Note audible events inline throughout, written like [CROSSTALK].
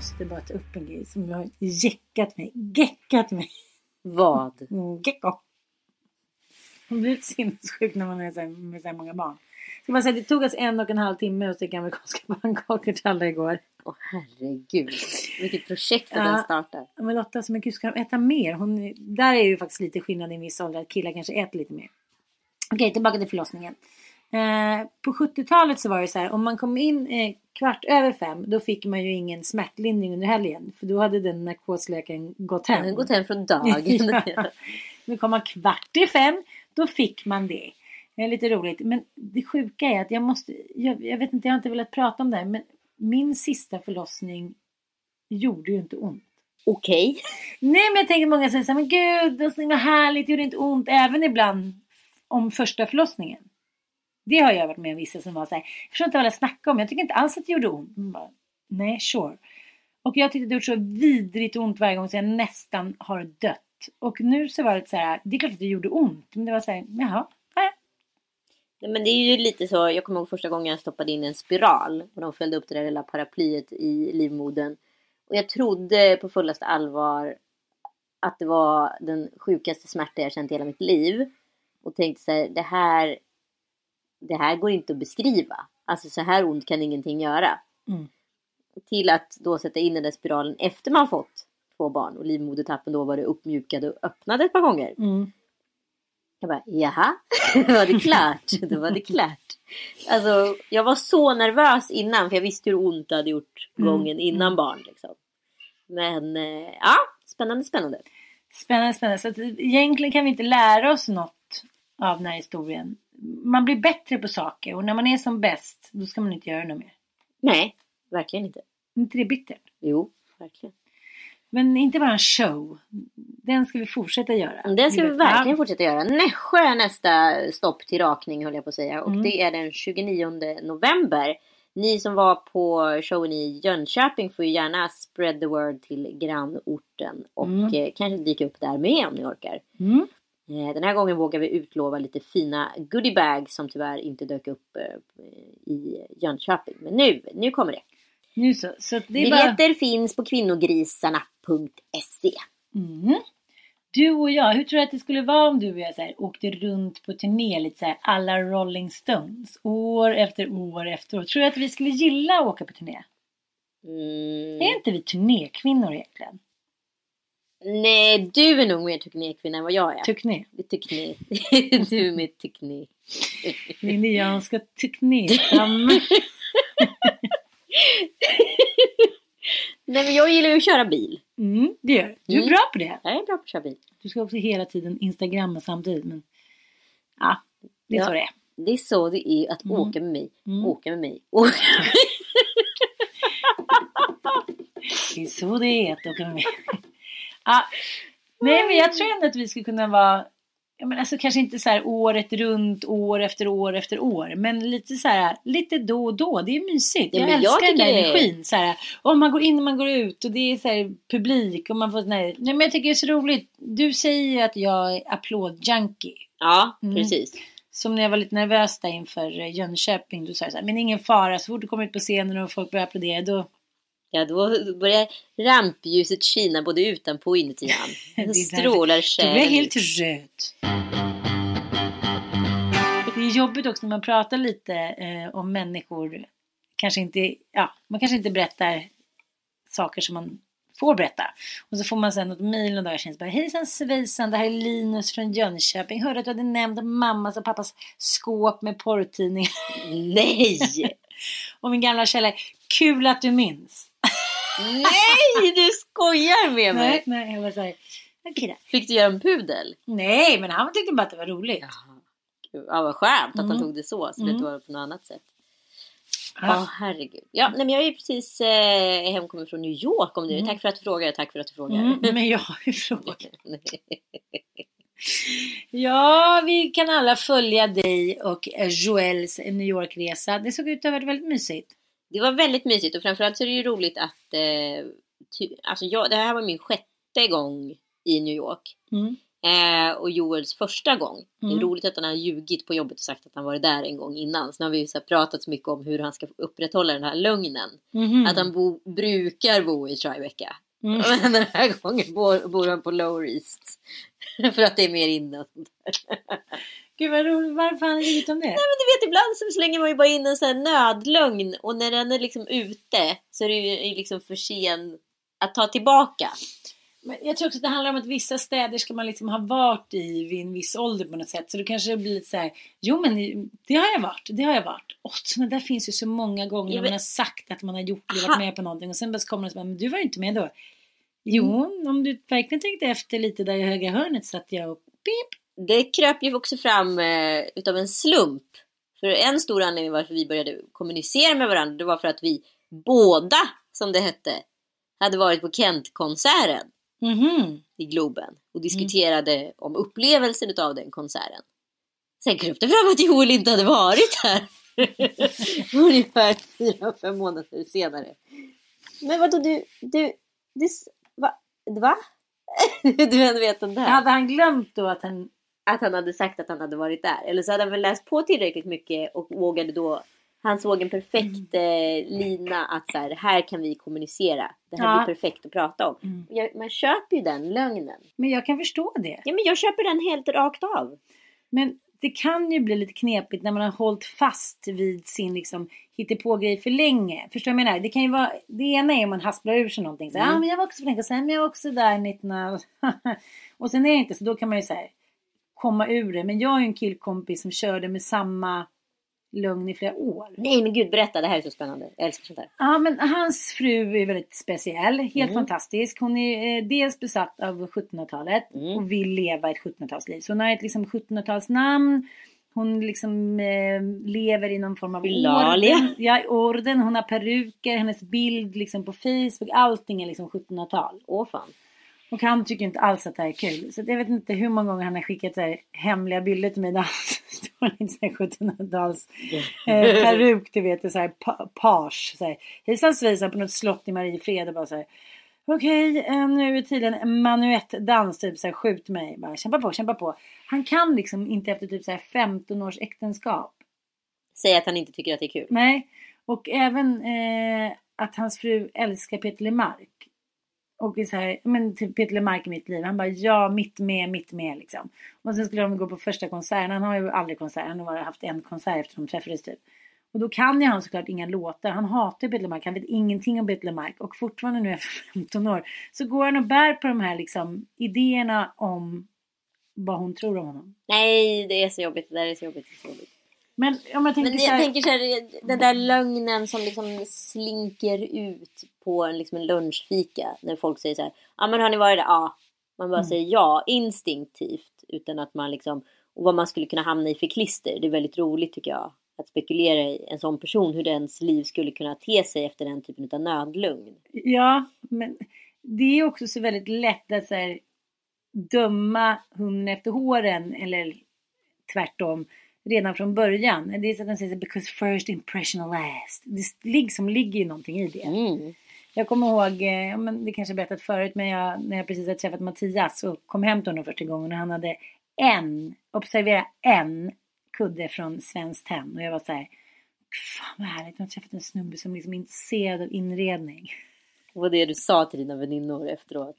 måste bara ta upp en grej som har jäckat mig. Geckat mig. Vad? Mm, Gecko. Hon blir sinnessjuk när man är så här, med så här många barn. Ska man säga, det tog oss en och en halv timme att steka amerikanska [LAUGHS] pannkakor till alla igår. Åh herregud. Vilket projekt att Ja. den startar. Ja, Men Lotta, så men gud, ska de äta mer? Hon, där är ju faktiskt lite skillnad i en viss ålder, att killar kanske äter lite mer. Okej, tillbaka till förlossningen. Eh, på 70-talet så var det så här, om man kom in eh, kvart över fem, då fick man ju ingen smärtlindring under helgen. För då hade den narkosläkaren gått hem. Den gått hem från dagen. [LAUGHS] Ja. Nu kom man kvart i fem, då fick man det. Det är lite roligt. Men det sjuka är att jag måste, jag, jag vet inte, jag har inte velat prata om det här, men min sista förlossning gjorde ju inte ont. Okej. Nej men jag tänker många säger så här, men gud det var härligt, det gjorde inte ont. Även ibland om första förlossningen. Det har jag varit med om vissa som var så här, jag förstår inte vad jag snackar om, jag tycker inte alls att det gjorde ont. Bara, Nej, sure. Och jag tyckte det gjorde så vidrigt ont varje gång så jag nästan har dött. Och nu så var det så här, det är klart att det gjorde ont, men det var så här, jaha. Nej, men det är ju lite så, jag kommer ihåg första gången jag stoppade in en spiral och de fällde upp det där lilla paraplyet i livmodern. Och jag trodde på fullaste allvar att det var den sjukaste smärta jag känt i hela mitt liv. Och tänkte så här, det här, det här går inte att beskriva. Alltså så här ont kan ingenting göra. Mm. Till att då sätta in den där spiralen efter man fått två barn och livmodertappen då var det uppmjukad och öppnade ett par gånger. Mm. Jag bara, jaha, [LAUGHS] då var det klart. Då var det klart. Alltså, jag var så nervös innan för jag visste hur ont det hade gjort Mm, gången innan barn. Liksom. Men eh, ja, spännande, spännande. Spännande, spännande. Så att egentligen kan vi inte lära oss något av den här historien. Man blir bättre på saker och när man är som bäst, då ska man inte göra något mer. Nej, verkligen inte. Inte det bittert? Jo, verkligen. Men inte bara en show. Den ska vi fortsätta göra. Det ska vi verkligen fortsätta göra. Nässjö är nästa stopp till rakning höll jag på att säga. Och Mm. det är den 29 november. Ni som var på showen i Jönköping får ju gärna spread the word till grannorten. Och Mm. eh, kanske dyka upp där med om ni orkar. Mm. Eh, Den här gången vågar vi utlova lite fina goodiebags som tyvärr inte dök upp eh, i Jönköping. Men nu, nu kommer det. Nu så. så det är bara... Biljetter finns på kvinnogrisarna.se. Mm. Du och jag, hur tror du att det skulle vara om du och jag så här, åkte runt på turné lite så här alla Rolling Stones år efter år efter år. Tror du att vi skulle gilla att åka på turné? Mm. Är inte vi turnékvinnor egentligen? Nej, du är nog mer turnékvinna än vad jag är. Turné. Turné. [LAUGHS] du är mer turné. Linnéanska [LAUGHS] turnéstam. [LAUGHS] Nej men jag gillar ju att köra bil. Mm, det gör du. Du är Mm. bra på det. Jag är bra på att köra bil. Du ska också hela tiden instagramma samtidigt. Men ja, det är Ja. så det är. Det är så det är att Mm. åka med mig. Mm. Åka med mig. Åka med mig. Det är så det är att åka med. Ja. Nej men jag tror ändå att vi skulle kunna vara Ja, men alltså kanske inte så här året runt, år efter år efter år. Men lite så här, lite då och då. Det är mysigt. Ja, jag men jag älskar den där det energin. Så här, om man går in och man går ut och det är så här publik och man får här, Nej men jag tycker det är så roligt. Du säger att jag är applådjunkie. Ja, Mm. precis. Som när jag var lite nervös där inför eh, Jönköping. Då sa jag så här, men ingen fara, så fort du kommer ut på scenen och folk börjar applådera då... Ja, då börjar rampljuset skina både utanpå och inuti [LAUGHS] han. Därför- strålar Då blir jag själen helt röd. Det är jobbigt också när man pratar lite eh, om människor. Kanske inte, ja, man kanske inte berättar saker som man får berätta. Och så får man sen något mejl några dagar senare. bara, Hejsan svejsan, det här är Linus från Jönköping. Hörde att du hade nämnt mammas och pappas skåp med porrtidningar. Nej! [LAUGHS] Och min gamla källa, kul att du minns. Nej, du skojar med mig! Nej, nej, jag var såhär, okej då. Fick du göra en pudel? Nej, men han tyckte bara att det var roligt. Jaha. Gud, Ja, vad skönt att han Mm. tog det så, så det Mm. inte var på något annat sätt. Ja, Ja. herregud. Ja, nej, men jag är ju precis eh, hemkommen från New York om det. Mm. Tack för att du frågar, tack för att du frågar. Mm, men jag har ju frågat. [LAUGHS] Ja, vi kan alla följa dig och Joels New York-resa. Det såg ut att ha varit väldigt mysigt. Det var väldigt mysigt och framförallt så är det ju roligt att eh, ty, alltså jag, det här var min sjätte gång i New York. Mm. Eh, och Joels första gång. Det Mm. är roligt att han har ljugit på jobbet och sagt att han varit där en gång innan. Så nu har vi ju så pratat så mycket om hur han ska upprätthålla den här lögnen. Mhm. Att han bo, brukar bo i Tribeca. Mm. [LAUGHS] Men den här gången bor, bor han på Lower East. [LAUGHS] För att det är mer inne. Gud vad roligt. Varför har ljugit om det? Men du vet ibland så slänger man ju bara in en sån här nödlögn och när den är liksom ute så är det ju liksom för sen att ta tillbaka. Men jag tror också att det handlar om att vissa städer ska man liksom ha varit i vid en viss ålder på något sätt. Så då kanske det blir lite så här, jo men det har jag varit, det har jag varit. Och sådana där finns ju så många gånger när man har sagt att man har gjort eller varit med på någonting och sen bara kommer det så här, men du var ju inte med då. Jo, om du verkligen tänkte efter lite där i högra hörnet satt jag och pip. Det kröp ju också fram eh, utav en slump. För en stor anledning varför vi började kommunicera med varandra det var för att vi båda, som det hette, hade varit på Kent-konserten Mhm. i Globen och diskuterade om upplevelsen utav den konserten. Sen kröp det fram att Joel inte hade varit här. [LAUGHS] Ungefär fyra, fem månader senare. Men vadå du, du, du, va? va? du vet den där. Hade han glömt då att han... Att han hade sagt att han hade varit där. Eller så hade han väl läst på tillräckligt mycket och vågade då han såg en perfekt eh, lina att så här, här kan vi kommunicera. Det här Ja. blir perfekt att prata om. Mm. Jag, man köper ju den lögnen. Men jag kan förstå det. Ja men jag köper den helt rakt av. Men det kan ju bli lite knepigt när man har hållit fast vid sin liksom hittepågrej för länge. Förstår du vad jag menar? Det kan ju vara, det ena är om man hasplar ur sig någonting. Så, Mm. ah, men jag var också för länge sedan, men jag var också där 19... [LAUGHS] och sen är det inte så, då kan man ju här, komma ur det. Men jag är ju en killkompis som körde med samma lögn i flera år. Nej men gud berätta, det här är så spännande. Jag älskar sånt här. Ja, men hans fru är väldigt speciell, helt Mm. fantastisk. Hon är eh, dels besatt av 1700-talet Mm. och vill leva ett 1700-talsliv. Så hon har ett liksom 1700-talsnamn. Hon liksom eh, lever i någon form av orden. Ja, orden. Hon har peruker, hennes bild liksom på Facebook. Allting är liksom 1700-tal. Åh fan. Och han tycker inte alls att det här är kul. Så jag vet inte hur många gånger han har skickat så hemliga bilder till mig där han står i en sån här 1700-tals eh, peruk, du vet, så här pa- page. Så här. Hejsan svejsan på något slott i Mariefred och bara så här. Okej, eh, nu är tydligen en manuettdans, typ så här, skjut mig. Bara, kämpa på, kämpa på. Han kan liksom inte efter typ så här 15 års äktenskap. Säg att han inte tycker att det är kul. Nej, och även eh, att hans fru älskar Peter Lemark. Och är så här, men typ Peter Lemark i mitt liv. Han bara ja, mitt med, mitt med liksom. Och sen skulle de gå på första konserten. Han har ju aldrig konsert. Han har bara haft en konsert efter de träffades typ. Och då kan ju han såklart inga låtar. Han hatar ju Peter Lemark. Han vet ingenting om Peter Lemark. Och fortfarande nu efter [LAUGHS] 15 år så går han och bär på de här liksom idéerna om vad hon tror om honom. Nej, det är så jobbigt. Det där är så jobbigt. Det är så jobbigt. Men om jag tänker Men så jag här, tänker så här, den där lögnen som liksom slinker ut på en, liksom en lunchfika. När folk säger så här, ja men har ni varit där? Ja. Man bara Mm. säger ja, instinktivt. Utan att man liksom, och vad man skulle kunna hamna i för klister. Det är väldigt roligt tycker jag. Att spekulera i en sån person, hur dens liv skulle kunna te sig efter den typen av nödlugn. Ja, men det är också så väldigt lätt att så här, döma hunden efter håren eller tvärtom redan från början. Det är så att den säger because first impression last. Det liksom ligger ju någonting i det. Mm. Jag kommer ihåg, eh, ja, men det kanske jag berättat förut, men jag, när jag precis hade träffat Mattias och kom hem till honom första gången och han hade en, observera en kudde från Svenskt Tenn och jag var så här, fan vad härligt, jag har träffat en snubbe som liksom är intresserad av inredning. Var det du sa till dina väninnor efteråt.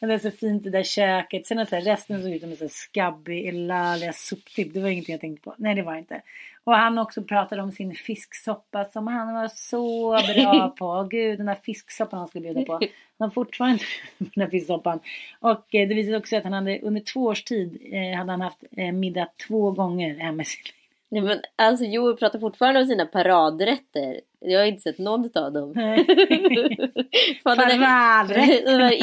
Och det är så fint det där köket. Sen att så här, resten såg ut som en skabbig, elaliga soptipp. Det var ingenting jag tänkte på. Nej, det var det inte. Och han också pratade om sin fisksoppa som han var så bra [LAUGHS] på. Gud, den där fisksoppan han skulle bjuda på. Han har fortfarande inte [LAUGHS] den där fisksoppan. Och eh, det visade också att han hade under två års tid eh, hade han haft eh, middag två gånger hemma i sin Nej, men alltså Joel pratar fortfarande om sina paradrätter. Jag har inte sett någon av dem. Paradrätter. [LAUGHS] de här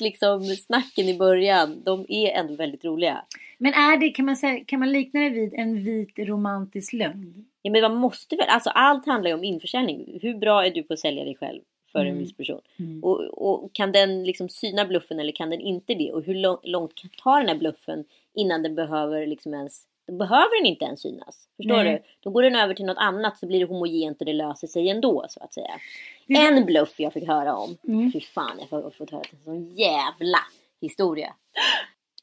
[LAUGHS] liksom, snacken i början, de är ändå väldigt roliga. Men är det, kan man, säga, kan man likna det vid en vit romantisk lögn? Ja, men man måste väl, alltså allt handlar ju om införsäljning. Hur bra är du på att sälja dig själv för en Mm. viss person? Mm. Och, och kan den liksom syna bluffen eller kan den inte det? Och hur lång, långt kan ta den här bluffen innan den behöver liksom ens då behöver den inte ens synas. Förstår Nej. du? Då går den över till något annat så blir det homogent och det löser sig ändå så att säga. Det- En bluff jag fick höra om. Mm. Fy fan, jag har fått höra en sån jävla historia. [GASPS]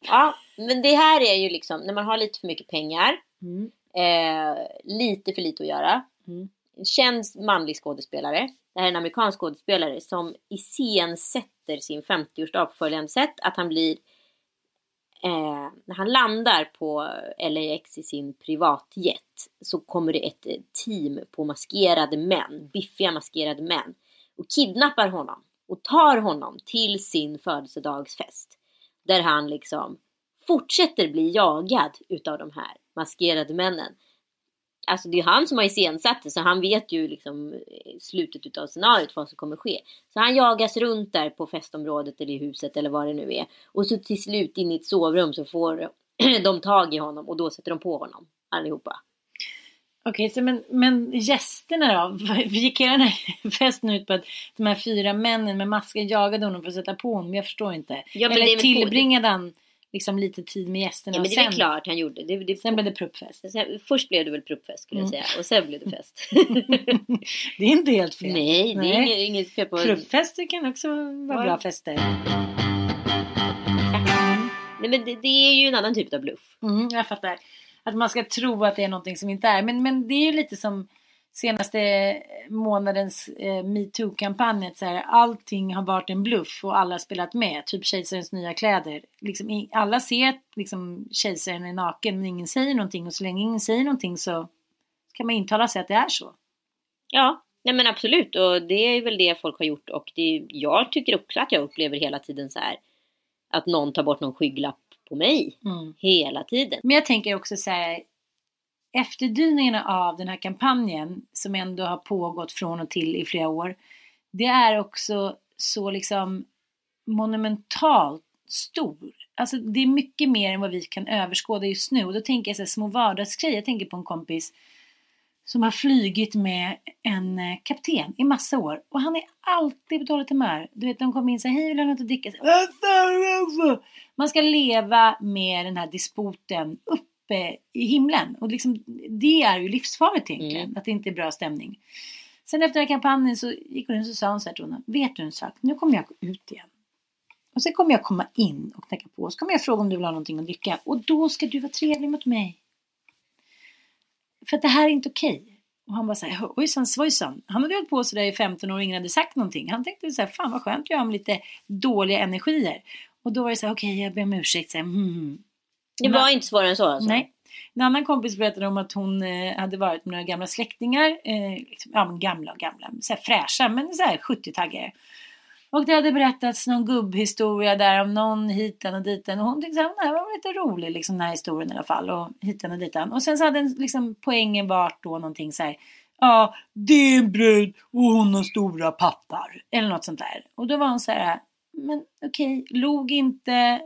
Ja, men det här är ju liksom när man har lite för mycket pengar. Mm. Eh, lite för lite att göra. Mm. En känd manlig skådespelare. Det här är en amerikansk skådespelare som iscensätter sin 50-årsdag på följande sätt. Att han blir eh, när han landar på LAX i sin privatjet så kommer det ett eh, team på maskerade män, biffiga maskerade män och kidnappar honom och tar honom till sin födelsedagsfest. Där han liksom fortsätter bli jagad utav de här maskerade männen. Alltså det är han som har iscensatt det så han vet ju liksom eh, slutet utav scenariot vad som kommer ske. Så han jagas runt där på festområdet eller i huset eller vad det nu är. Och så till slut in i ett sovrum så får [CLEARS THROAT] de tag i honom och då sätter de på honom allihopa. Okej, så men, men gästerna då? [LAUGHS] Gick hela den här [LAUGHS] festen ut på att de här fyra männen med masker jagade honom för att sätta på honom? Jag förstår inte. Ja, Eller tillbringade han liksom lite tid med gästerna Ja, men det är sen, klart han gjorde. Det, det, sen blev det pruppfest? Sen- Först blev det väl pruppfest skulle jag Mm. säga och sen blev det [LAUGHS] fest. [LAUGHS] Det är inte helt fel. Nej, det är inget, inget fel på... Pruppfester kan också vara Ja. bra fester. Nej men det, det är ju en annan typ av bluff. Mm, jag fattar. Att man ska tro att det är någonting som inte är. Men, men det är ju lite som senaste månadens eh, metoo-kampanj. Allting har varit en bluff och alla har spelat med. Typ kejsarens nya kläder. Liksom, alla ser att liksom, kejsaren är naken men ingen säger någonting. Och så länge ingen säger någonting så kan man intala sig att det är så. Ja, nej men absolut och det är väl det folk har gjort och det, jag tycker också att jag upplever hela tiden så här att någon tar bort någon skygglapp på mig Mm. hela tiden. Men jag tänker också så här. Efterdyningarna av den här kampanjen som ändå har pågått från och till i flera år. Det är också så liksom monumentalt stor. Alltså det är mycket mer än vad vi kan överskåda just nu. Och då tänker jag så här, små vardagsgrejer. Jag tänker på en kompis som har flygit med en eh, kapten i massa år. Och han är alltid på dåligt humör. Du vet, de kommer in och säger hej vill du ha något att dricka? Äh, alltså. Man ska leva med den här dispoten uppe i himlen. Och liksom, det är ju livsfarligt egentligen. Mm. Att det inte är bra stämning. Sen efter den här kampanjen så gick hon in och sa hon så här till honom. Vet du en sak? Nu kommer jag gå ut igen. Och sen kommer jag komma in och knacka på. Så kommer jag fråga om du vill ha någonting att dricka. Och då ska du vara trevlig mot mig. För att det här är inte okej. Och han bara så här, ojsan svojsan. Han hade hållit på sådär i 15 år och ingen hade sagt någonting. Han tänkte så här, fan vad skönt jag har med lite dåliga energier. Och då var det så här, okej jag ber om ursäkt. Så här, mm. Det var inte svårare än så alltså? Nej. En annan kompis berättade om att hon eh, hade varit med några gamla släktingar. Eh, liksom, ja, men gamla och gamla. Så här fräscha, men så här 70-taggare. Och det hade berättats någon gubbhistoria där om någon hitan och ditan. Och hon tyckte att det här var lite rolig, liksom, den här historien i alla fall. Och hitan och ditan. Och sen så hade den, liksom, poängen varit då någonting så här. Ja, det är en brud och hon har stora pattar. Eller något sånt där. Och då var hon så här. Men okej, log inte.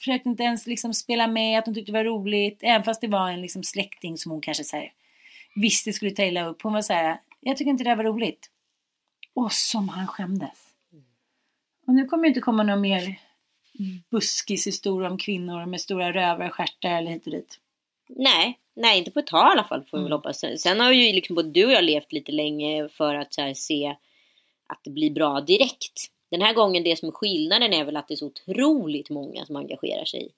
Försökte inte ens liksom spela med att hon tyckte det var roligt. Även fast det var en liksom släkting som hon kanske så här, visste skulle ta illa upp. Hon var så här, jag tycker inte det var roligt. Och som han skämdes. Och nu kommer det inte komma någon mer buskishistoria om kvinnor med stora rövar, stjärtar eller hit och dit. Nej, nej inte på ett tag i alla fall får vi väl Mm. hoppas. Sen- har ju liksom både du och jag levt lite länge för att här, se att det blir bra direkt. Den här gången det som är skillnaden är väl att det är så otroligt många som engagerar sig.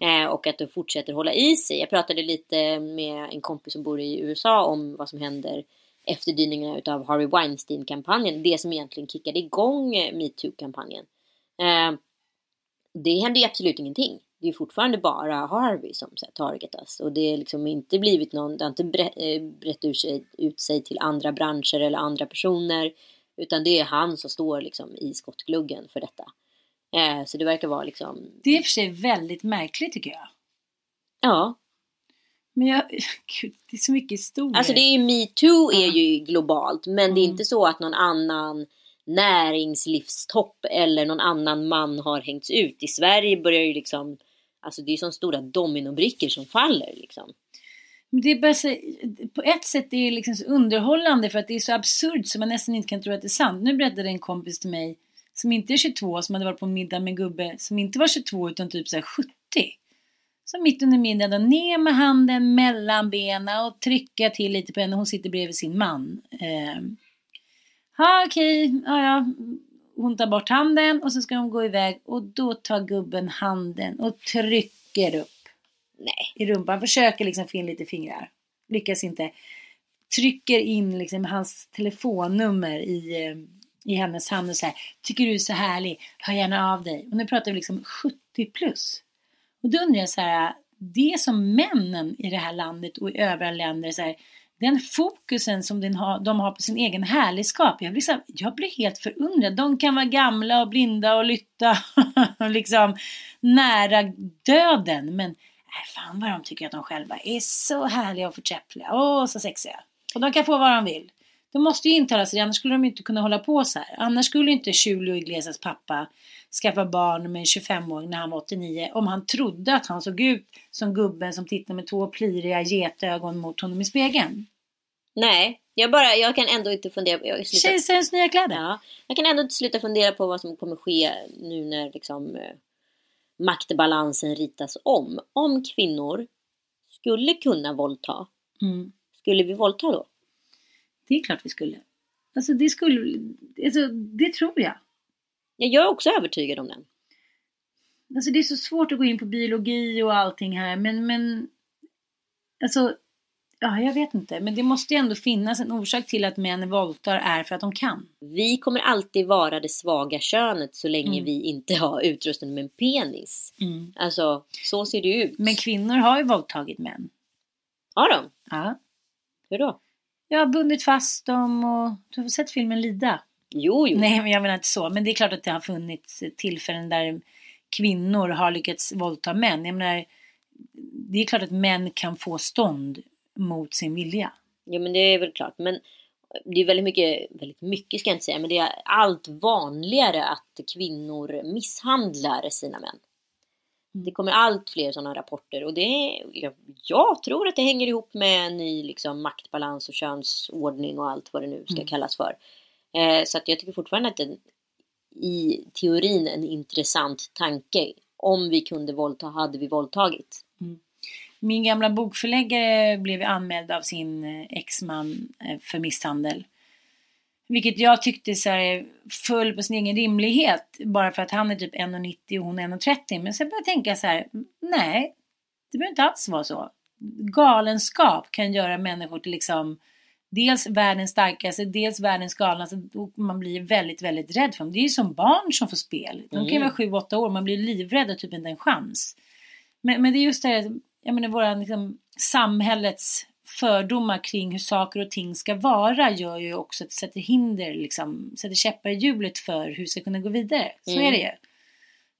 Eh, och att de fortsätter hålla i sig. Jag pratade lite med en kompis som bor i USA om vad som händer efterdyningarna utav Harvey Weinstein-kampanjen. Det som egentligen kickade igång eh, metoo-kampanjen. Eh, det hände ju absolut ingenting. Det är fortfarande bara Harvey som så här, targetas. Och det är liksom inte blivit någon, det har inte brett, eh, brett ut, sig, ut sig till andra branscher eller andra personer. Utan det är han som står liksom i skottgluggen för detta. Eh, så det verkar vara liksom... Det är i och för sig väldigt märkligt tycker jag. Ja. Men jag, [LAUGHS] gud, det är så mycket historier. Alltså det är ju metoo är Mm. ju globalt. Men det är Mm. inte så att någon annan näringslivstopp eller någon annan man har hängts ut. I Sverige börjar ju liksom Alltså det är som stora dominobrickor som faller liksom. Det är så, på ett sätt är det liksom så underhållande för att det är så absurt så man nästan inte kan tro att det är sant. Nu berättade en kompis till mig som inte är 22 som hade varit på middag med en gubbe som inte var 22 utan typ så här 70. Så mitt under middagen ner med handen mellan benen och trycka till lite på henne. Hon sitter bredvid sin man. Eh, ha okej, ja, ja. Hon tar bort handen och så ska hon gå iväg och då tar gubben handen och trycker upp Nej. i rumpan. Försöker liksom få in lite fingrar. Lyckas inte. Trycker in liksom hans telefonnummer i, eh, i hennes hand och säger Tycker du är så härlig? Hör gärna av dig. Och nu pratar vi liksom 70 plus. Och då undrar jag så här. Det som männen i det här landet och i övriga länder så här, den fokusen som den ha, de har på sin egen härligskap. Jag blir, så här, jag blir helt förundrad. De kan vara gamla och blinda och lytta [LAUGHS] och liksom nära döden. Men Nej, fan vad de tycker att de själva är så härliga och förträffliga. Åh, så sexiga. Och de kan få vad de vill. De måste ju intala sig det, annars skulle de inte kunna hålla på så här. Annars skulle inte Julio Iglesias pappa skaffa barn med en 25-åring när han var 89. Om han trodde att han såg ut som gubben som tittar med två pliriga getögon mot honom i spegeln. Nej. Jag bara, jag kan ändå inte fundera slutar- Kejsarens nya kläder. Ja, jag kan ändå inte sluta fundera på vad som kommer ske nu när liksom eh, maktbalansen ritas om. Om kvinnor skulle kunna våldta, Mm. skulle vi våldta då? Det är klart vi skulle. Alltså det skulle, alltså det tror jag. Ja, jag är också övertygad om den. Alltså det är så svårt att gå in på biologi och allting här men, men alltså ja jag vet inte men det måste ju ändå finnas en orsak till att män våldtar är för att de kan. Vi kommer alltid vara det svaga könet så länge Mm. vi inte har utrustning med en penis. Alltså, så ser det ut. Men kvinnor har ju våldtagit män. Har de? Ja. Hur då? Jag har bundit fast dem och du har sett filmen Lida? Jo, jo. Nej men jag menar inte så men det är klart att det har funnits tillfällen där kvinnor har lyckats våldta män. Jag menar det är klart att män kan få stånd mot sin vilja. Ja men det är väl klart. Men det är väldigt mycket, väldigt mycket ska jag inte säga, men det är allt vanligare att kvinnor misshandlar sina män. Det kommer allt fler sådana rapporter och det är, jag, jag tror att det hänger ihop med en ny liksom, maktbalans och könsordning och allt vad det nu ska Mm. kallas för. Eh, så att jag tycker fortfarande att det i teorin en intressant tanke. Om vi kunde våldta hade vi våldtagit. Min gamla bokförläggare blev anmäld av sin eh, exman eh, för misshandel. Vilket jag tyckte så här, föll på sin egen rimlighet. Bara för att han är typ 1,90 och hon är 1,30. Men sen började jag tänka så här. Nej, det behöver inte alls vara så. Galenskap kan göra människor till liksom dels världens starkaste, dels världens galnaste. Och man blir väldigt, väldigt rädd för dem. Det är ju som barn som får spel. De kan ju Mm. vara 7-8 år. Man blir livrädd och typ inte en chans. Men, men det är just det här, jag menar våra liksom, samhällets fördomar kring hur saker och ting ska vara gör ju också att det sätter hinder, liksom, sätter käppar i hjulet för hur vi ska kunna gå vidare. Så Mm. är det ju.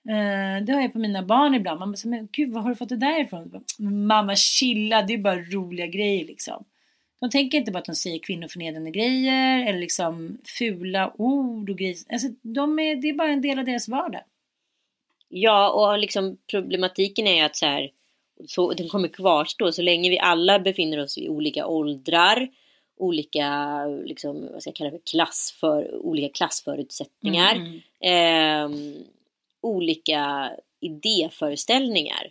Eh, det har jag på mina barn ibland. Man så, men gud vad har du fått det där ifrån? Bara, Mamma chilla, det är bara roliga grejer liksom. De tänker inte bara att de säger kvinnoförnedrande grejer eller liksom fula ord och grejer. Alltså, de är, det är bara en del av deras vardag. Ja, och liksom problematiken är ju att så här, så, den kommer kvarstå så länge vi alla befinner oss i olika åldrar, olika, liksom, vad ska jag kalla det, klass för, olika klassförutsättningar, Mm, ehm, olika idéföreställningar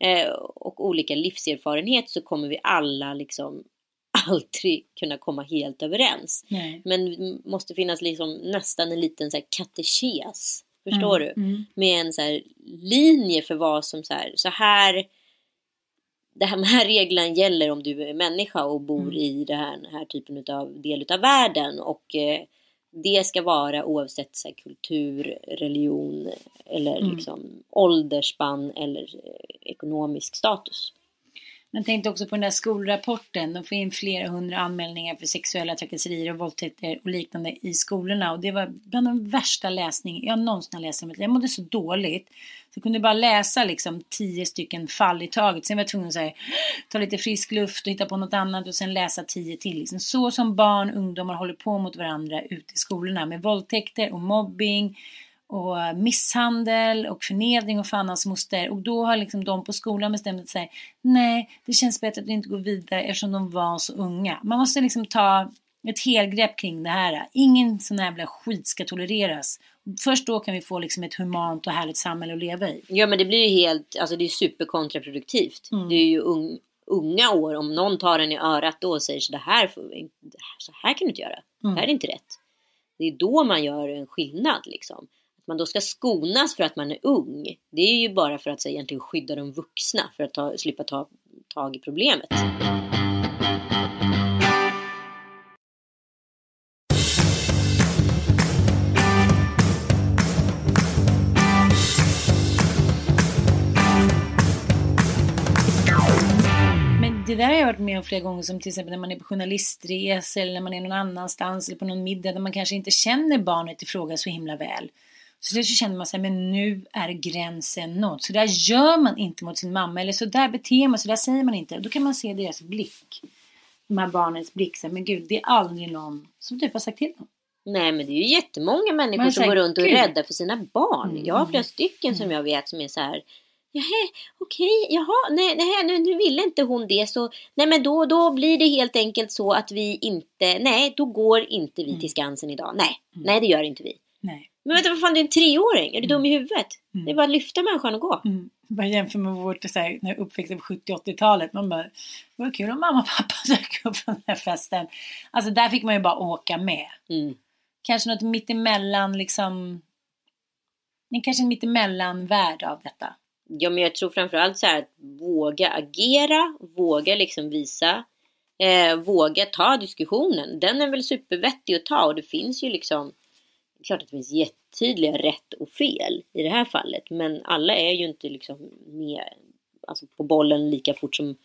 eh, och olika livserfarenhet så kommer vi alla liksom [LAUGHS] aldrig kunna komma helt överens. Nej. Men det måste finnas liksom nästan en liten så här katekes. Förstår Mm, du? mm. Med en så här linje för vad som så här, så här här, [LAUGHS] de här reglerna gäller om du är människa och bor Mm. i det här, den här typen av del av världen. Och eh, det ska vara oavsett så här, kultur, religion eller Mm. liksom åldersspann eller eh, ekonomisk status. Jag tänkte också på den där skolrapporten. De får in flera hundra anmälningar för sexuella trakasserier och våldtäkter och liknande i skolorna. Och det var bland de värsta läsning jag någonsin har läst. Jag mådde så dåligt. Så jag kunde bara läsa liksom tio stycken fall i taget. Sen var jag tvungen att här, ta lite frisk luft och hitta på något annat och sen läsa tio till. Liksom. Så som barn och ungdomar håller på mot varandra ute i skolorna med våldtäkter och mobbing och misshandel och förnedring och fan hans moster. Och då har liksom de på skolan bestämt sig. Nej, det känns bättre att inte går vidare eftersom de var så unga. Man måste liksom ta ett helgrepp kring det här. Ingen sån här jävla skit ska tolereras. Först då kan vi få liksom ett humant och härligt samhälle att leva i. Ja men det blir ju helt, alltså det är superkontraproduktivt. Mm. Det är ju ung, unga år, om någon tar en i örat då och säger så det här, får vi så här kan du inte göra. Mm. Det här är inte rätt. Det är då man gör en skillnad liksom. Man då ska skonas för att man är ung. Det är ju bara för att så, egentligen skydda de vuxna för att ta, slippa ta tag i problemet. Men det där har jag varit med om flera gånger som till exempel när man är på journalistresor eller när man är någon annanstans eller på någon middag där man kanske inte känner barnet i fråga så himla väl. Så det så känner man sig, men nu är gränsen nådd. Så där gör man inte mot sin mamma eller så där beter man, så där säger man inte. Då kan man se deras blick. De här barnens blick, så här, men gud det är aldrig någon som typ har sagt till dem. Nej men det är ju jättemånga människor Man som säger, går runt och är rädda för sina barn. Mm, Jag har mm, flera stycken som jag vet som är så här. Jaha, okej, jaha, nej, nej nu, nu ville inte hon det så nej men då, då blir det helt enkelt så att vi inte, nej då går inte vi Mm. till Skansen idag. Nej, nej det gör inte vi. Nej. Men vänta vad fan du är en treåring, är du dum i huvudet? Mm. Det är bara att lyfta människan och gå. Mm. Bara jämför med vårt så här, när jag uppväxte på 70-80-talet. Man bara, vad kul om mamma och pappa [LAUGHS] dök upp på den här festen. Alltså där fick man ju bara åka med. Mm. Kanske något mittemellan liksom. Det kanske en mittemellan värld av detta. Ja men jag tror framförallt så här att våga agera, våga liksom visa, eh, våga ta diskussionen. Den är väl supervettig att ta och det finns ju liksom, det klart att det finns jättetydliga rätt och fel i det här fallet. Men alla är ju inte liksom med alltså på bollen lika fort som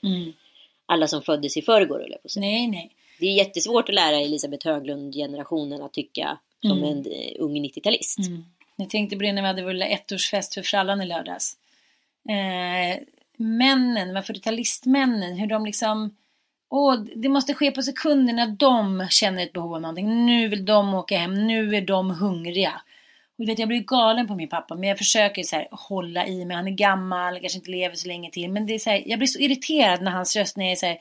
alla som föddes i förrgår jag på. Nej, nej. Det är jättesvårt att lära Elisabeth Höglund-generationen att tycka som Mm. en eh, ung 90-talist. Mm. Jag tänkte på det när vi hade vår lilla ettårsfest för frallan i lördags. Eh, männen, de 40-talistmännen, hur de liksom Åh, det måste ske på sekunder när de känner ett behov av någonting. Nu vill de åka hem, nu är de hungriga. Och vet, jag blir galen på min pappa, men jag försöker så här, hålla i mig. Han är gammal, kanske inte lever så länge till. Men det är så här, jag blir så irriterad när hans röst när jag är så här,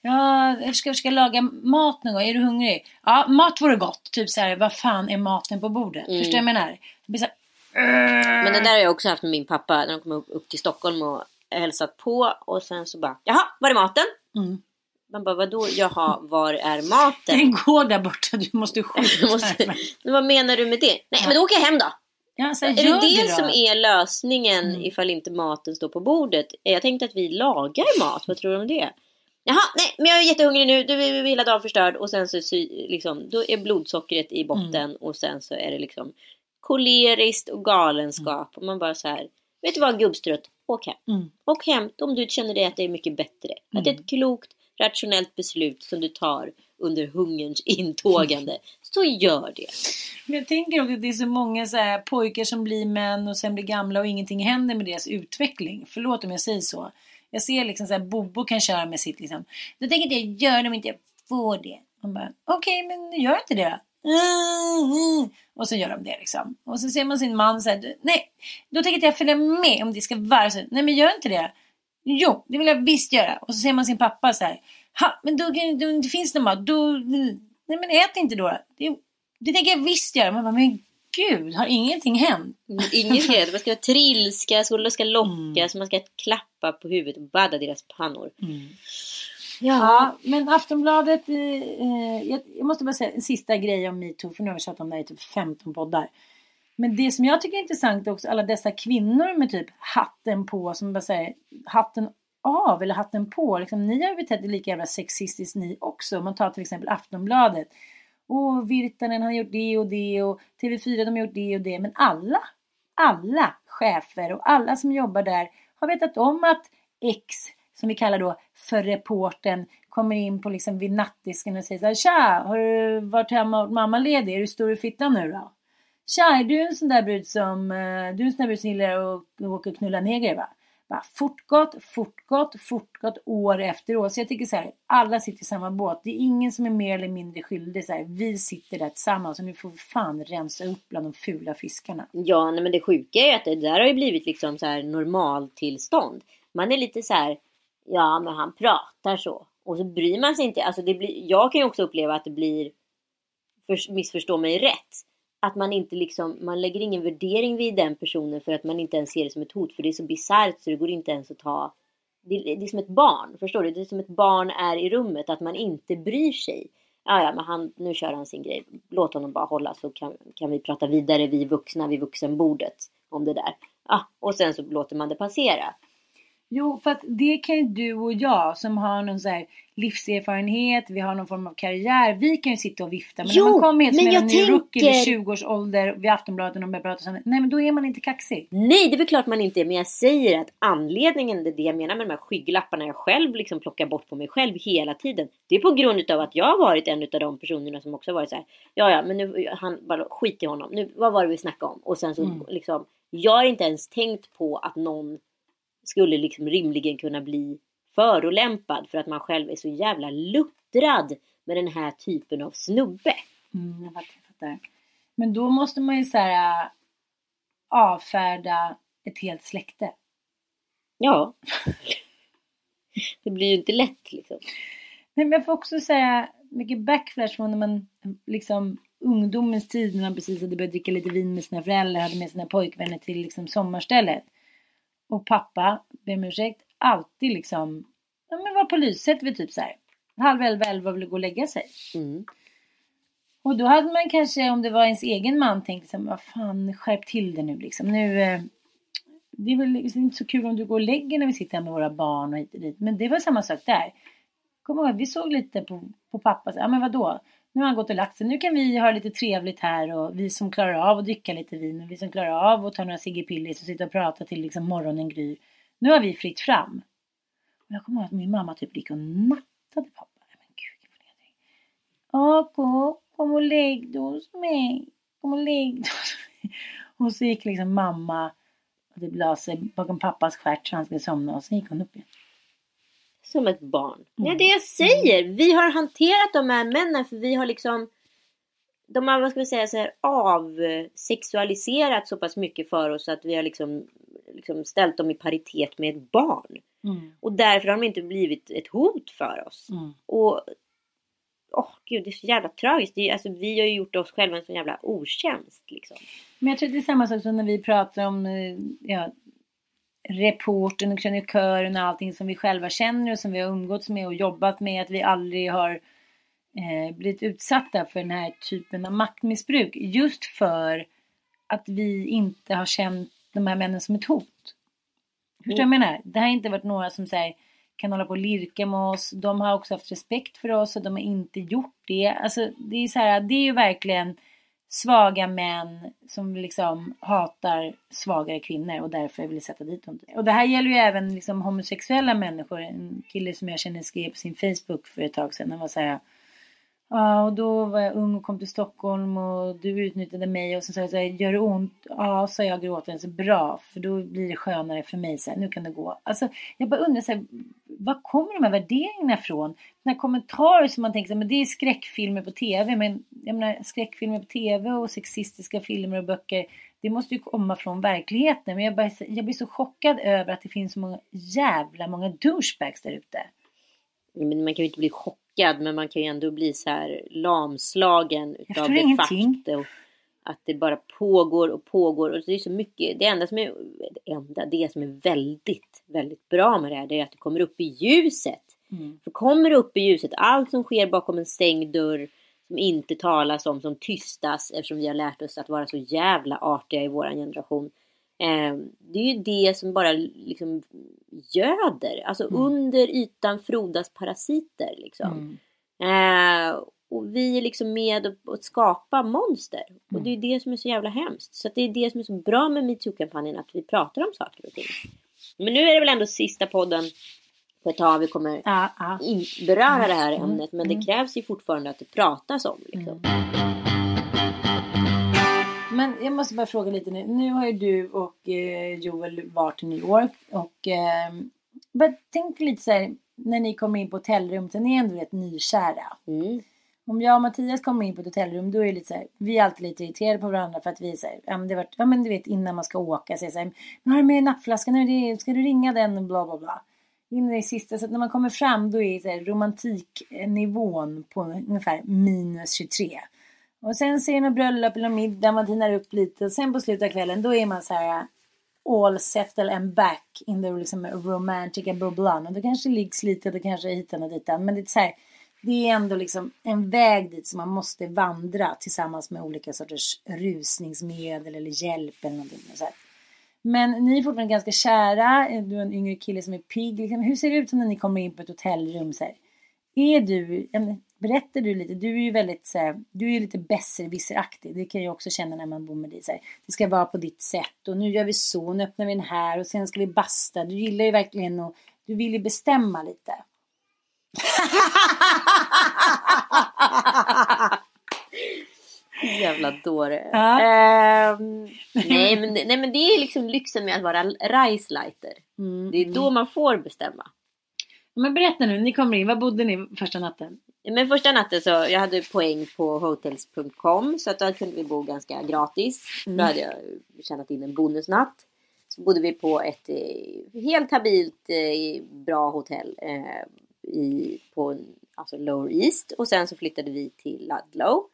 Ja, jag ska försöka laga mat någon gång. Är du hungrig? Ja, mat vore gott. Typ så här, vad fan är maten på bordet? Mm. Förstår du vad jag menar? Jag blir så här, Men det där har jag också haft med min pappa när han kom upp, upp till Stockholm och hälsat på och sen så bara Jaha, var är maten? Mm. Man bara vadå? Jaha, var är maten? [LAUGHS] Den går där borta, du måste [LAUGHS] skjuta. Måste, men vad menar du med det? Nej men då åker jag hem då! Ja, så är det det då. som är lösningen Mm. ifall inte maten står på bordet? Jag tänkte att vi lagar mat, vad tror du om det? Jaha, nej men jag är jättehungrig nu, du är hela dagen förstörd och sen så liksom, då är blodsockret i botten Mm. och sen så är det liksom koleriskt och galenskap och man bara så här, vet du vad gubbstrött, åk hem. Mm. Åk hem om du känner det att det är mycket bättre. Att det är Mm. ett klokt, rationellt beslut som du tar under hungerns intågande. Så gör det. Men jag tänker också att det är så många så här, pojkar som blir män och sen blir gamla och ingenting händer med deras utveckling. Förlåt om jag säger så. Jag ser liksom så här, Bobo kan köra med sitt liksom. Då tänker jag inte jag gör det om inte jag får det. Man bara, okej men gör inte det. Mm, mm. Och så gör de det liksom. Och så ser man sin man säga nej, då tänker inte jag följa med om det ska vara så. Nej men gör inte det. Jo, det vill jag visst göra. Och så ser man sin pappa så här, ha, men då då, det finns det mat, då, nej men ät inte då. Det, det tänker jag visst göra. Man bara, men gud, har ingenting hänt? Ingen ska det. Man ska [LAUGHS] trilskas och det ska lockas. Man ska klappa på huvudet och badda deras pannor. Ja, men Aftonbladet, eh, eh, jag, jag måste bara säga en sista grej om metoo, för nu har vi tjatat om det här i typ 15 poddar. Men det som jag tycker är intressant är också alla dessa kvinnor med typ hatten på som bara säger hatten av eller hatten på. Liksom, ni har ju betett er lika jävla sexistiskt ni också. Om man tar till exempel Aftonbladet. Och Virtanen har gjort det och det och TV4 de har gjort det och det. Men alla, alla chefer och alla som jobbar där har vetat om att X, som vi kallar då för reporten kommer in på liksom vid nattdisken och säger så här, Tja, har du varit hemma och mamma ledig? Är du stor i fittan nu då? Tja, är du en sån där brud som, eh, du är en sån där brud som gillar att åka och knulla neger va? Bara fortgått, fortgått, fortgått år efter år. Så jag tycker så här, alla sitter i samma båt. Det är ingen som är mer eller mindre skyldig. Så här, vi sitter där tillsammans och nu får vi fan rensa upp bland de fula fiskarna. Ja, nej, men det sjuka är ju att det där har ju blivit liksom så här normaltillstånd. Man är lite så här, ja men han pratar så. Och så bryr man sig inte. Alltså det blir, jag kan ju också uppleva att det blir, för, missförstå mig rätt, att man inte liksom, man lägger ingen värdering vid den personen för att man inte ens ser det som ett hot. För det är så bisarrt så det går inte ens att ta, det, det, är som ett barn, förstår du? Det är som ett barn är i rummet, att man inte bryr sig. Ja, ja, men han, nu kör han sin grej. Låt honom bara hålla så kan, kan vi prata vidare, vi vuxna vid vuxenbordet om det där. Ja, och sen så låter man det passera. Jo, för att det kan ju du och jag som har någon så här livserfarenhet, vi har någon form av karriär. Vi kan ju sitta och vifta. Men Jo, när man kommer hit som en ny rookie vid tänker- 20 års ålder vid Aftonbladet och börjar prata så här, Nej, men då är man inte kaxig. Nej, det är väl klart man inte är. Men jag säger att anledningen, det det jag menar med de här skygglapparna jag själv liksom plockar bort på mig själv hela tiden. Det är på grund av att jag har varit en av de personerna som också varit så här. Ja, ja, men nu, han, bara skit i honom. Nu, vad var det vi snackade om? Och sen så Mm. liksom, jag har inte ens tänkt på att någon skulle liksom rimligen kunna bli förolämpad för att man själv är så jävla luttrad med den här typen av snubbe. Mm, jag fattar, jag fattar. Men då måste man ju så här äh, avfärda ett helt släkte. Ja. [LAUGHS] Det blir ju inte lätt liksom. Nej, men jag får också säga mycket backflash från när man liksom ungdomens tid när man precis hade börjat dricka lite vin med sina föräldrar, hade med sina pojkvänner till liksom sommarstället. Och pappa, ber om ursäkt, alltid liksom, ja men var på Lyset vid typ så här halv elva, elva ville gå och lägga sig. Mm. Och då hade man kanske, om det var ens egen man, tänkt liksom, vad fan, skärp till det nu liksom. Nu, eh, det är väl liksom inte så kul om du går och lägger när vi sitter här med våra barn och hit och dit. Men det var samma sak där. Kom ihåg, vi såg lite på, på pappa, ja men vadå? Nu har han gått och lagt sig, nu kan vi ha lite trevligt här och vi som klarar av att dricka lite vin och vi som klarar av att ta några Sigge Pillis och sitta och prata till liksom morgonen gryr. Nu har vi fritt fram. Och jag kommer ihåg att min mamma typ gick och nattade pappa. Men gud, vilken förnedring. Ako, kom och lägg dig hos mig. Kom och lägg dig hos mig. [LAUGHS] Och så gick liksom mamma och det la sig bakom pappas stjärt så han skulle somna och sen gick hon upp igen. Som ett barn. Det är Mm. det jag säger. Vi har hanterat de här männen för vi har liksom de har, vad ska vi säga, så här, avsexualiserat så pass mycket för oss att vi har liksom, liksom ställt dem i paritet med ett barn. Mm. Och därför har de inte blivit ett hot för oss. Mm. Och åh gud, det är så jävla tragiskt. Det är, alltså, vi har ju gjort oss själva en sån jävla otjänst. Liksom. Men jag tror det är samma sak som när vi pratar om eh, ja, reporten och krönikören och allting som vi själva känner och som vi har umgåtts med och jobbat med. Att vi aldrig har eh, blivit utsatta för den här typen av maktmissbruk. Just för att vi inte har känt de här männen som ett hot. Förstår du vad jag menar? Det har inte varit några som säger kan hålla på och lirka med oss. De har också haft respekt för oss och de har inte gjort det. Alltså det är så här, det är ju verkligen svaga män som liksom hatar svagare kvinnor och därför vill sätta dit dem. Och det här gäller ju även liksom homosexuella människor. En kille som jag känner skrev på sin Facebook för ett tag sedan. Han var så här, Ja, och då var jag ung och kom till Stockholm och du utnyttjade mig och så sa jag så här, gör det ont? Ja, sa jag gråtande, så bra, för då blir det skönare för mig, så här, nu kan det gå. Alltså, jag bara undrar så här, var kommer de här värderingarna ifrån? Den här kommentarer som man tänker så här, men det är skräckfilmer på tv, men jag menar skräckfilmer på tv och sexistiska filmer och böcker, det måste ju komma från verkligheten. Men jag, bara, jag blir så chockad över att det finns så många jävla många douchebags där ute. Men man kan ju inte bli chockad men man kan ju ändå bli så här lamslagen utav det faktum att det bara pågår och pågår och det är så mycket. Det enda som är, det enda, det som är väldigt, väldigt bra med det här det är att det kommer upp i ljuset. Mm. För kommer det upp i ljuset, allt som sker bakom en stängd dörr som inte talas om, som tystas eftersom vi har lärt oss att vara så jävla artiga i våran generation. Eh, det är ju det som bara liksom göder. Alltså Mm. under ytan frodas parasiter liksom. Eh, och vi är liksom med att skapa monster. Och det är det som är så jävla hemskt. Så det är det som är så bra med metoo-kampanjen, att vi pratar om saker och ting. Men nu är det väl ändå sista podden på ett tag vi kommer Ja, ja. beröra det här Mm. ämnet. Men det krävs ju fortfarande att det pratas om. Liksom. Men jag måste bara fråga lite nu. Nu har ju du och eh, Joel varit i New York. Och eh, bara tänk lite så här. När ni kommer in på hotellrum. Så ni är ändå rätt nykära. Mm. Om jag och Mattias kommer in på ett hotellrum. Då är det lite så här. Vi är alltid lite irriterade på varandra. För att vi är så här. Ja men, det var, ja, men du vet innan man ska åka. Så är det så här. Men har du med nappflaskan? Det- Ska du ringa den? Och bla bla bla. In i det sista. Så att när man kommer fram. Då är så här, romantiknivån på ungefär minus 23. Och sen ser något bröllop eller middag, man tinar upp lite och sen på slutet av kvällen då är man så här uh, all settle and back in the liksom, romantic bubblan. Och då kanske det liggs lite och kanske hitan och ditan. Men det är så här, det är ändå liksom en väg dit som man måste vandra tillsammans med olika sorters rusningsmedel eller hjälp eller någonting. Så här. Men ni är fortfarande ganska kära, du är en yngre kille som är pigg. Liksom. Hur ser det ut när ni kommer in på ett hotellrum? Så här? Är du, berättar du lite, du är ju väldigt så här, du är ju lite besserwisseraktig. Det kan jag också känna när man bor med dig. Så här, det ska vara på ditt sätt och nu gör vi så, nu öppnar vi den här och sen ska vi basta. Du gillar ju verkligen att, du vill ju bestämma lite. [LAUGHS] Jävla dåre. Ja. Ehm, [LAUGHS] nej, men, nej men det är liksom lyxen med att vara Reisleiter. Mm. Det är då man får bestämma. Men berätta nu, ni kommer in, var bodde ni första natten? Men första natten så, jag hade poäng på hotels.com så att då kunde vi bo ganska gratis. Då hade jag tjänat in en bonusnatt. Så bodde vi på ett eh, helt habilt eh, bra hotell eh, i, på alltså Lower East. Och sen så flyttade vi till Ludlow.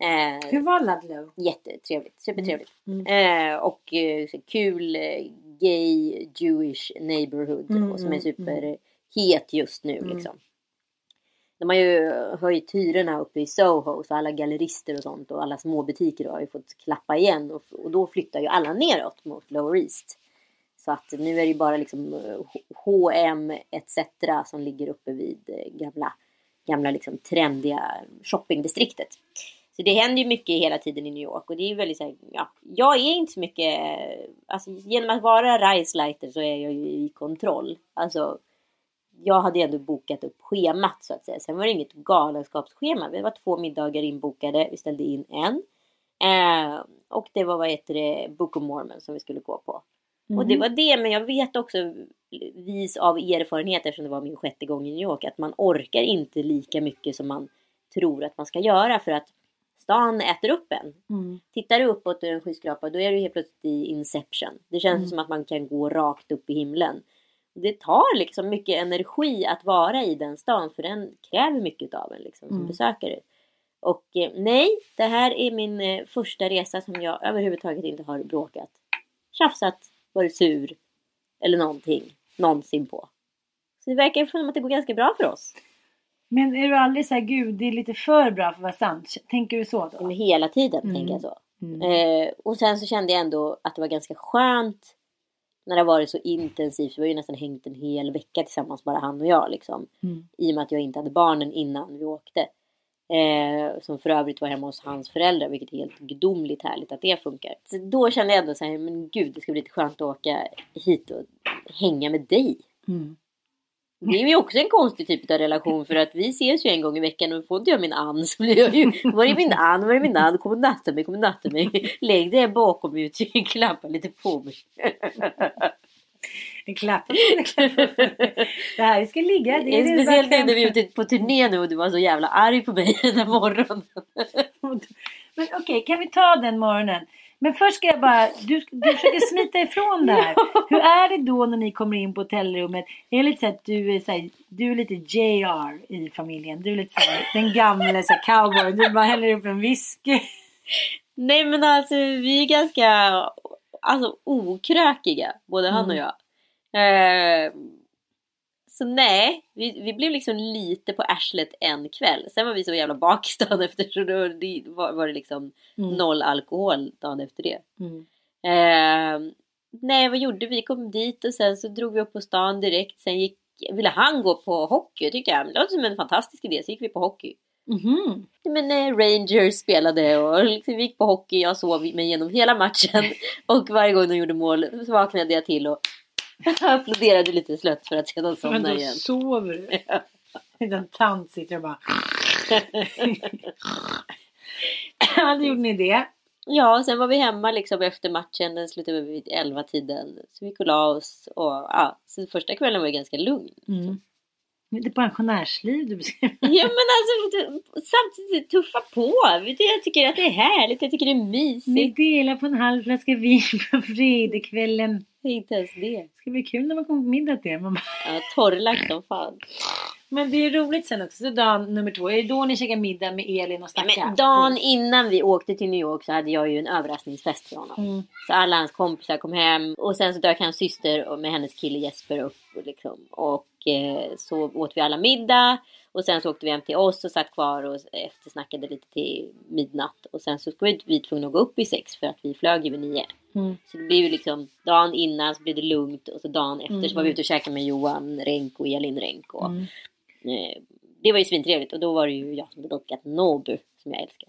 Eh, Hur var Ludlow? Jättetrevligt, supertrevligt. Mm. Eh, och eh, så kul gay Jewish neighborhood Mm, och som är mm, superhet just nu liksom. De har ju höjt hyrorna uppe i Soho så alla gallerister och sånt och alla småbutiker har ju fått klappa igen och, och då flyttar ju alla neråt mot Lower East. Så att nu är det ju bara liksom eh, H&M etc. som ligger uppe vid eh, gamla, gamla liksom trendiga shoppingdistriktet. Så det händer ju mycket hela tiden i New York och det är ju väldigt så här, ja, jag är inte så mycket, alltså genom att vara Reisleiter så är jag ju i kontroll. Alltså jag hade ändå bokat upp schemat så att säga. Sen var det inget galenskapsschema. Vi var två middagar inbokade. Vi ställde in en. Eh, och det var vad heter det, Book of Mormon som vi skulle gå på. Och det var det, men jag vet också vis av erfarenhet eftersom det var min sjätte gång i New York att man orkar inte lika mycket som man tror att man ska göra för att stan äter upp en. Mm. Tittar du uppåt ur en skyskrapa då är du helt plötsligt i Inception. Det känns som att man kan gå rakt upp i himlen. Det tar liksom mycket energi att vara i den stan för den kräver mycket av en liksom, som besökare. Och eh, nej, det här är min eh, första resa som jag överhuvudtaget inte har bråkat, tjafsat, varit sur eller någonting någonsin på. Så det verkar som att det går ganska bra för oss. Men är du aldrig så här, gud det är lite för bra för att vara sant? Tänker du så då? Men hela tiden Mm. tänker jag så. Mm. Eh, och sen så kände jag ändå att det var ganska skönt när det har varit så intensivt. Vi har ju nästan hängt en hel vecka tillsammans, bara han och jag. Liksom. Mm. I och med att jag inte hade barnen innan vi åkte. Eh, som för övrigt var hemma hos hans föräldrar, vilket är helt gudomligt härligt att det funkar. Så då kände jag ändå så här, men gud det ska bli lite skönt att åka hit och hänga med dig. Mm. Det är ju också en konstig typ av relation för att vi ses ju en gång i veckan och får inte jag min Ann så blir jag ju Var är min Ann? Var är min Ann? Kom och natta mig, kom och natta mig. Lägg dig bakom mig och klappa lite på mig. En klapp. En klapp. Det här ska ligga. Det är det Speciellt när vi är ute på turné nu och du var så jävla arg på mig den morgonen. Men okej, kan vi ta den morgonen? Men först ska jag bara, du, du försöker smita ifrån det här. [LAUGHS] Hur är det då när ni kommer in på hotellrummet? Är det lite så att du är, så här, du är lite JR i familjen? Du är lite så här, den gamla så här, cowboy. Du bara häller upp en whisky. Nej men alltså vi är ganska alltså, okrökiga, både han och jag. Eh, Så nej, vi, vi blev liksom lite på arslet en kväll. Sen var vi så jävla bakis dagen efter så då det var, var det liksom Mm. noll alkohol dagen efter det. Mm. Eh, nej, vad gjorde vi? Vi kom dit och sen så drog vi upp på stan direkt. Sen gick, ville han gå på hockey tyckte jag. Det låter som en fantastisk idé. Så gick vi på hockey. Mhm. Men eh, Rangers spelade och liksom, vi gick på hockey. Jag sov mig igenom hela matchen. [LAUGHS] Och varje gång de gjorde mål så vaknade jag till och [LAUGHS] applåderade lite slött för att sedan Men somna då igen. sover du. [LAUGHS] En tant sitter och bara... [LAUGHS] ja, då gjorde ni det. Ja, sen var vi hemma liksom efter matchen. Den slutade vid 11 tiden. Så vi gick och la oss. Och, ja, så första kvällen var ju ganska lugn. Mm. Det är pensionärsliv du beskriver. Ja men alltså samtidigt tuffa på. Jag tycker att det är härligt. Jag tycker det är Ni mysigt. delar på en halv flaska vin på fredagskvällen. Inte ens det. Det ska bli kul när man kommer på middag till er. Man bara, Ja, torrlagt som fan. Men det är roligt sen också. Så dag nummer två. Är det då ni käkar middag med Elin och Ja, Stacka? men dagen innan vi åkte till New York så hade jag ju en överraskningsfest för honom. Mm. Så alla hans kompisar kom hem och sen så dök hans syster och med hennes kille Jesper upp. Och, liksom. och så åt vi alla middag. Och sen så åkte vi hem till oss och satt kvar och eftersnackade lite till midnatt. Och sen så skulle vi tvungna att gå upp i sex för att vi flög ju vid nio. Mm. Så det blev ju liksom dagen innan så blev det lugnt och så dagen efter så var vi ute och käkade med Johan Renck och Elin Renck. Och, Mm. eh, det var ju svintrevligt och då var det ju jag som dockat Nobu som jag älskar.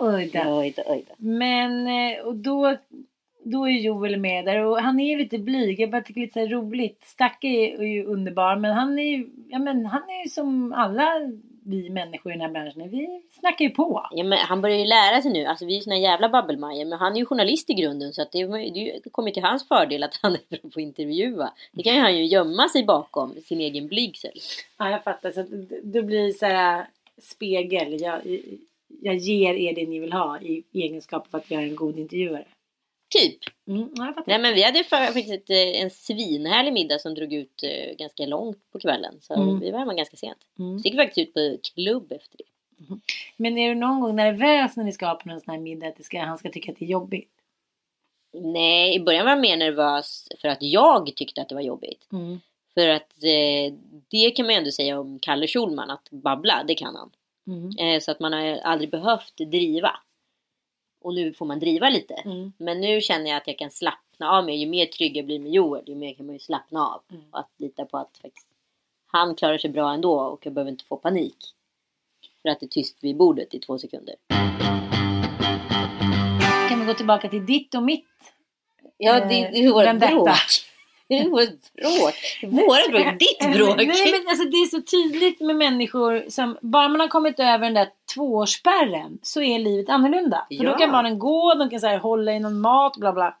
Oj då, oj då. Men eh, och då, då är Joel med där och han är lite blyg. Jag bara tycker det är lite så roligt. Stacka är ju underbar men han är ju, ja, men han är som alla vi människor i den här branschen. Vi snackar ju på. Ja, men han börjar ju lära sig nu. Alltså vi är såna jävla babbelmajor. Men han är ju journalist i grunden. Så att det, det kommer till hans fördel att han [LAUGHS] är bra på att intervjua. Det kan ju han ju gömma sig bakom. Sin egen blygsel. Ja, jag fattar. Så det blir så här spegel. Jag, jag ger er det ni vill ha i egenskap av att jag är en god intervjuare. Typ. Mm. Nej men vi hade fa- faktiskt ett, eh, en svinhärlig middag som drog ut eh, ganska långt på kvällen. Så Mm. vi var hemma ganska sent. Mm. Så gick vi faktiskt ut på klubb efter det. Men är du någon gång nervös när ni ska på någon sån här middag att ska, han ska tycka att det är jobbigt? Nej, i början var jag mer nervös för att jag tyckte att det var jobbigt. Mm. För att eh, det kan man ju ändå säga om Kalle Schulman, att babbla, det kan han. Mm. Eh, så att man har aldrig behövt driva. Och nu får man driva lite. Mm. Men nu känner jag att jag kan slappna av mig. Ju mer trygg jag blir med Joel, ju mer kan man ju slappna av. Mm. Och att lita på att faktiskt, han klarar sig bra ändå och jag behöver inte få panik. För att det är tyst vid bordet i två sekunder. Kan vi gå tillbaka till ditt och mitt? Ja, Eh, det, det är vendetta. bråk. Det är vårt bråk. Våra bråk, ditt [LAUGHS] bråk. Nej men alltså det är så tydligt med människor som bara man har kommit över den där tvåårsspärren så är livet annorlunda. För då Ja. kan barnen gå, de kan så här, hålla i någon mat, bla bla.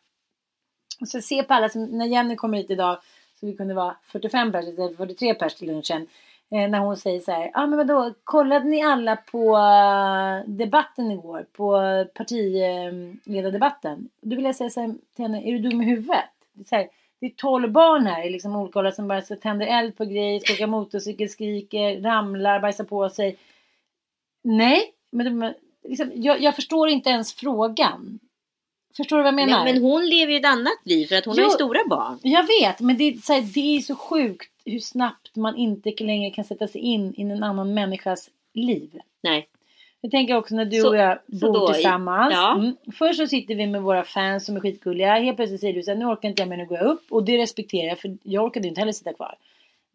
Och så se på alla som, när Jenny kommer hit idag så vi kunde vara 45 pers för 43 pers till lunchen. Eh, när hon säger så här, ja ah, men vadå, kollade ni alla på eh, debatten igår? På partiledardebatten? Då vill jag säga så här till henne, är du dum i huvudet? Det är, här, det är 12 barn här i liksom olika åldrar som bara så tänder eld på grejer, åka motorcykel, skriker, ramlar, bajsar på sig. Nej, men men liksom, jag, jag förstår inte ens frågan. Förstår du vad jag menar? Nej, men hon lever ju ett annat liv för att hon har ju Jo. stora barn. Jag vet, men det är, så här, det är så sjukt hur snabbt man inte längre kan sätta sig in i en annan människas liv. Nej. Jag tänker också när du Så- och jag bor då tillsammans. ja. Mm. Först så sitter vi med våra fans som är skitgulliga. Helt plötsligt säger du så här, nu orkar inte jag mer, nu går jag upp. Och det respekterar jag, för jag orkade inte heller sitta kvar.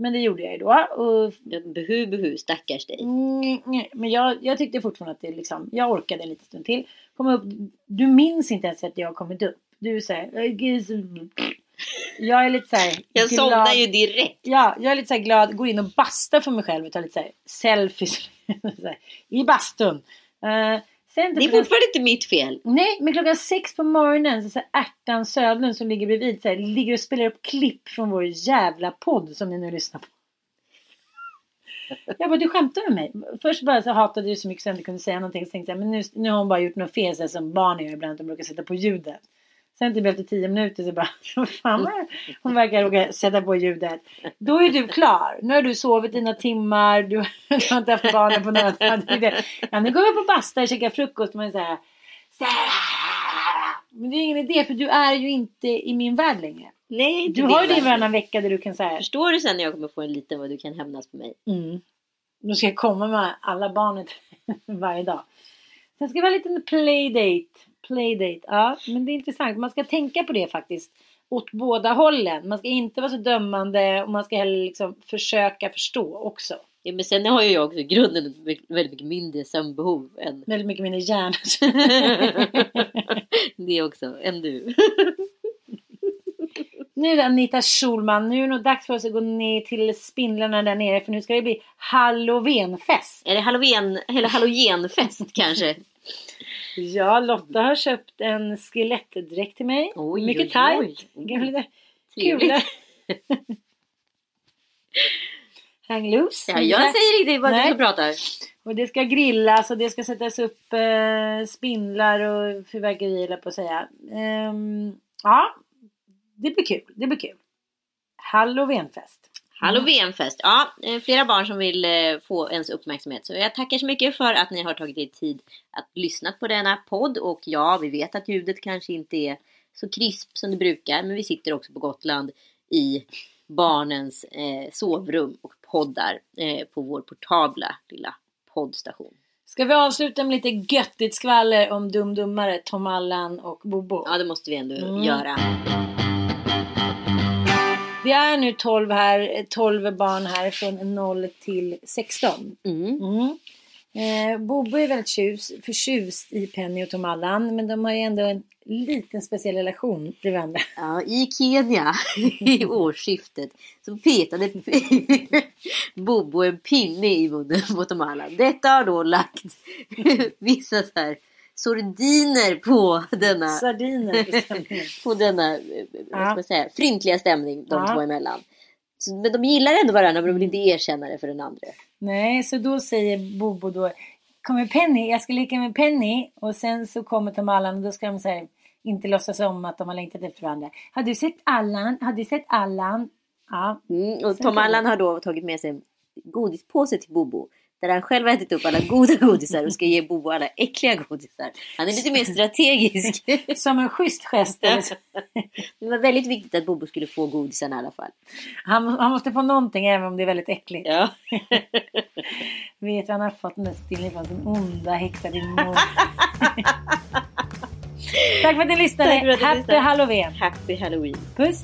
Men det gjorde jag ju då. Och, Behu, behu, stackars dig. mm, mm, men jag, jag tyckte fortfarande att det liksom, jag orkade en liten stund till. Kom upp, du minns inte ens att jag har kommit upp. Du säger, jag är lite så här [LAUGHS] Jag glad. somnar ju direkt. Ja, jag är lite så glad, går in och bastar för mig själv och tar lite så här selfies [LAUGHS] i bastun. Uh, sen Det är fortfarande inte mitt fel. Nej, men klockan sex på morgonen så, så här, Ärtan Södlund som ligger bredvid så här, ligger och spelar upp klipp från vår jävla podd som ni nu lyssnar på. Jag bara, du skämtar med mig? Först bara så hatade du så mycket så jag inte kunde säga någonting. Så tänkte jag, men nu, nu har hon bara gjort något fel så här, som barn gör ibland. De brukar sätta på ljudet. Sen typ efter tio minuter så bara, [LAUGHS] fan vad hon verkar råka sätta på ljudet. Då är du klar. Nu har du sovit dina timmar. Du, har inte haft barnen på dagar. Ja, nu går vi på basta och käkar frukost. Är så här, så här. Men det är ingen idé för du är ju inte i min värld längre. Nej, Du det har ju det verkligen. varannan vecka där du kan säga Förstår du sen när jag kommer få en liten vad du kan hämnas på mig? mm. Då ska jag komma med alla barnen [LAUGHS] varje dag. Sen ska det vara en liten playdate. Playdate, ja men det är intressant. Man ska tänka på det faktiskt. Åt båda hållen. Man ska inte vara så dömande och man ska heller liksom försöka förstå också. Ja, men sen har ju jag också i grunden väldigt mycket mindre sömnbehov än [LAUGHS] Väldigt mycket mindre hjärna. [LAUGHS] det också, än du. [LAUGHS] Nu det Anita Schulman, nu är det nog dags för oss att gå ner till spindlarna där nere för nu ska det bli halloweenfest. Är det halloween, eller halogenfest kanske? Ja, Lotta har köpt en skelettdräkt till mig. Oj, Mycket tajt. Trevligt. kul. [LAUGHS] Hang loose. Ja, jag säger inte vad Nej. du pratar. Och det ska grillas och det ska sättas upp eh, spindlar och fyrverkerier på att säga. Ehm, ja, det blir kul. Det blir kul. Halloweenfest. Halloweenfest. Ja, eh, flera barn som vill eh, få ens uppmärksamhet. Så jag tackar så mycket för att ni har tagit er tid att lyssna på denna podd. Och ja, vi vet att ljudet kanske inte är så krisp som det brukar. Men vi sitter också på Gotland i barnens eh, sovrum och poddar eh, på vår portabla lilla poddstation. Ska vi avsluta med lite göttigt skvaller om Dum Dummare, Tom Allan och Bobo? Ja, det måste vi ändå Mm. göra. Det är nu 12 här, 12 barn här från 0 till 16. Mm. Mm. Eh, Bobo är väldigt tjus, förtjust i Penny och Tom Allan men de har ju ändå en liten speciell relation till varandra. Ja, I Kenya [LAUGHS] i årsskiftet så petade Bobo en pinne i munnen på Tom Allan. Detta har då lagt [LAUGHS] vissa så här sordiner på denna, Sardiner på [LAUGHS] denna eh, vad ska man säga, fryntliga stämning de Ja. två emellan. Så, men de gillar ändå varandra men de vill inte erkänna det för den andra. Nej, så då säger Bobo då Kommer Penny, jag ska leka med Penny och sen så kommer Tom Allan och då ska de säga inte låtsas om att de har längtat efter varandra. Har du sett Allan? Har du sett Allan? Ja. Mm, och Tom Allan har då tagit med sig en godispåse till Bobo. Där han själv har ätit upp alla goda godisar och ska ge Bobo alla äckliga godisar. Han är lite mer [LAUGHS] strategisk. Som en schysst gest. [LAUGHS] Det var väldigt viktigt att Bobo skulle få godisarna i alla fall. Han, han måste få någonting även om det är väldigt äckligt. Ja. [LAUGHS] Vet han har fått den där stillen från sin onda häxa din mor. Tack för att ni lyssnade. Happy lyssnade. Halloween. Happy Halloween. Puss.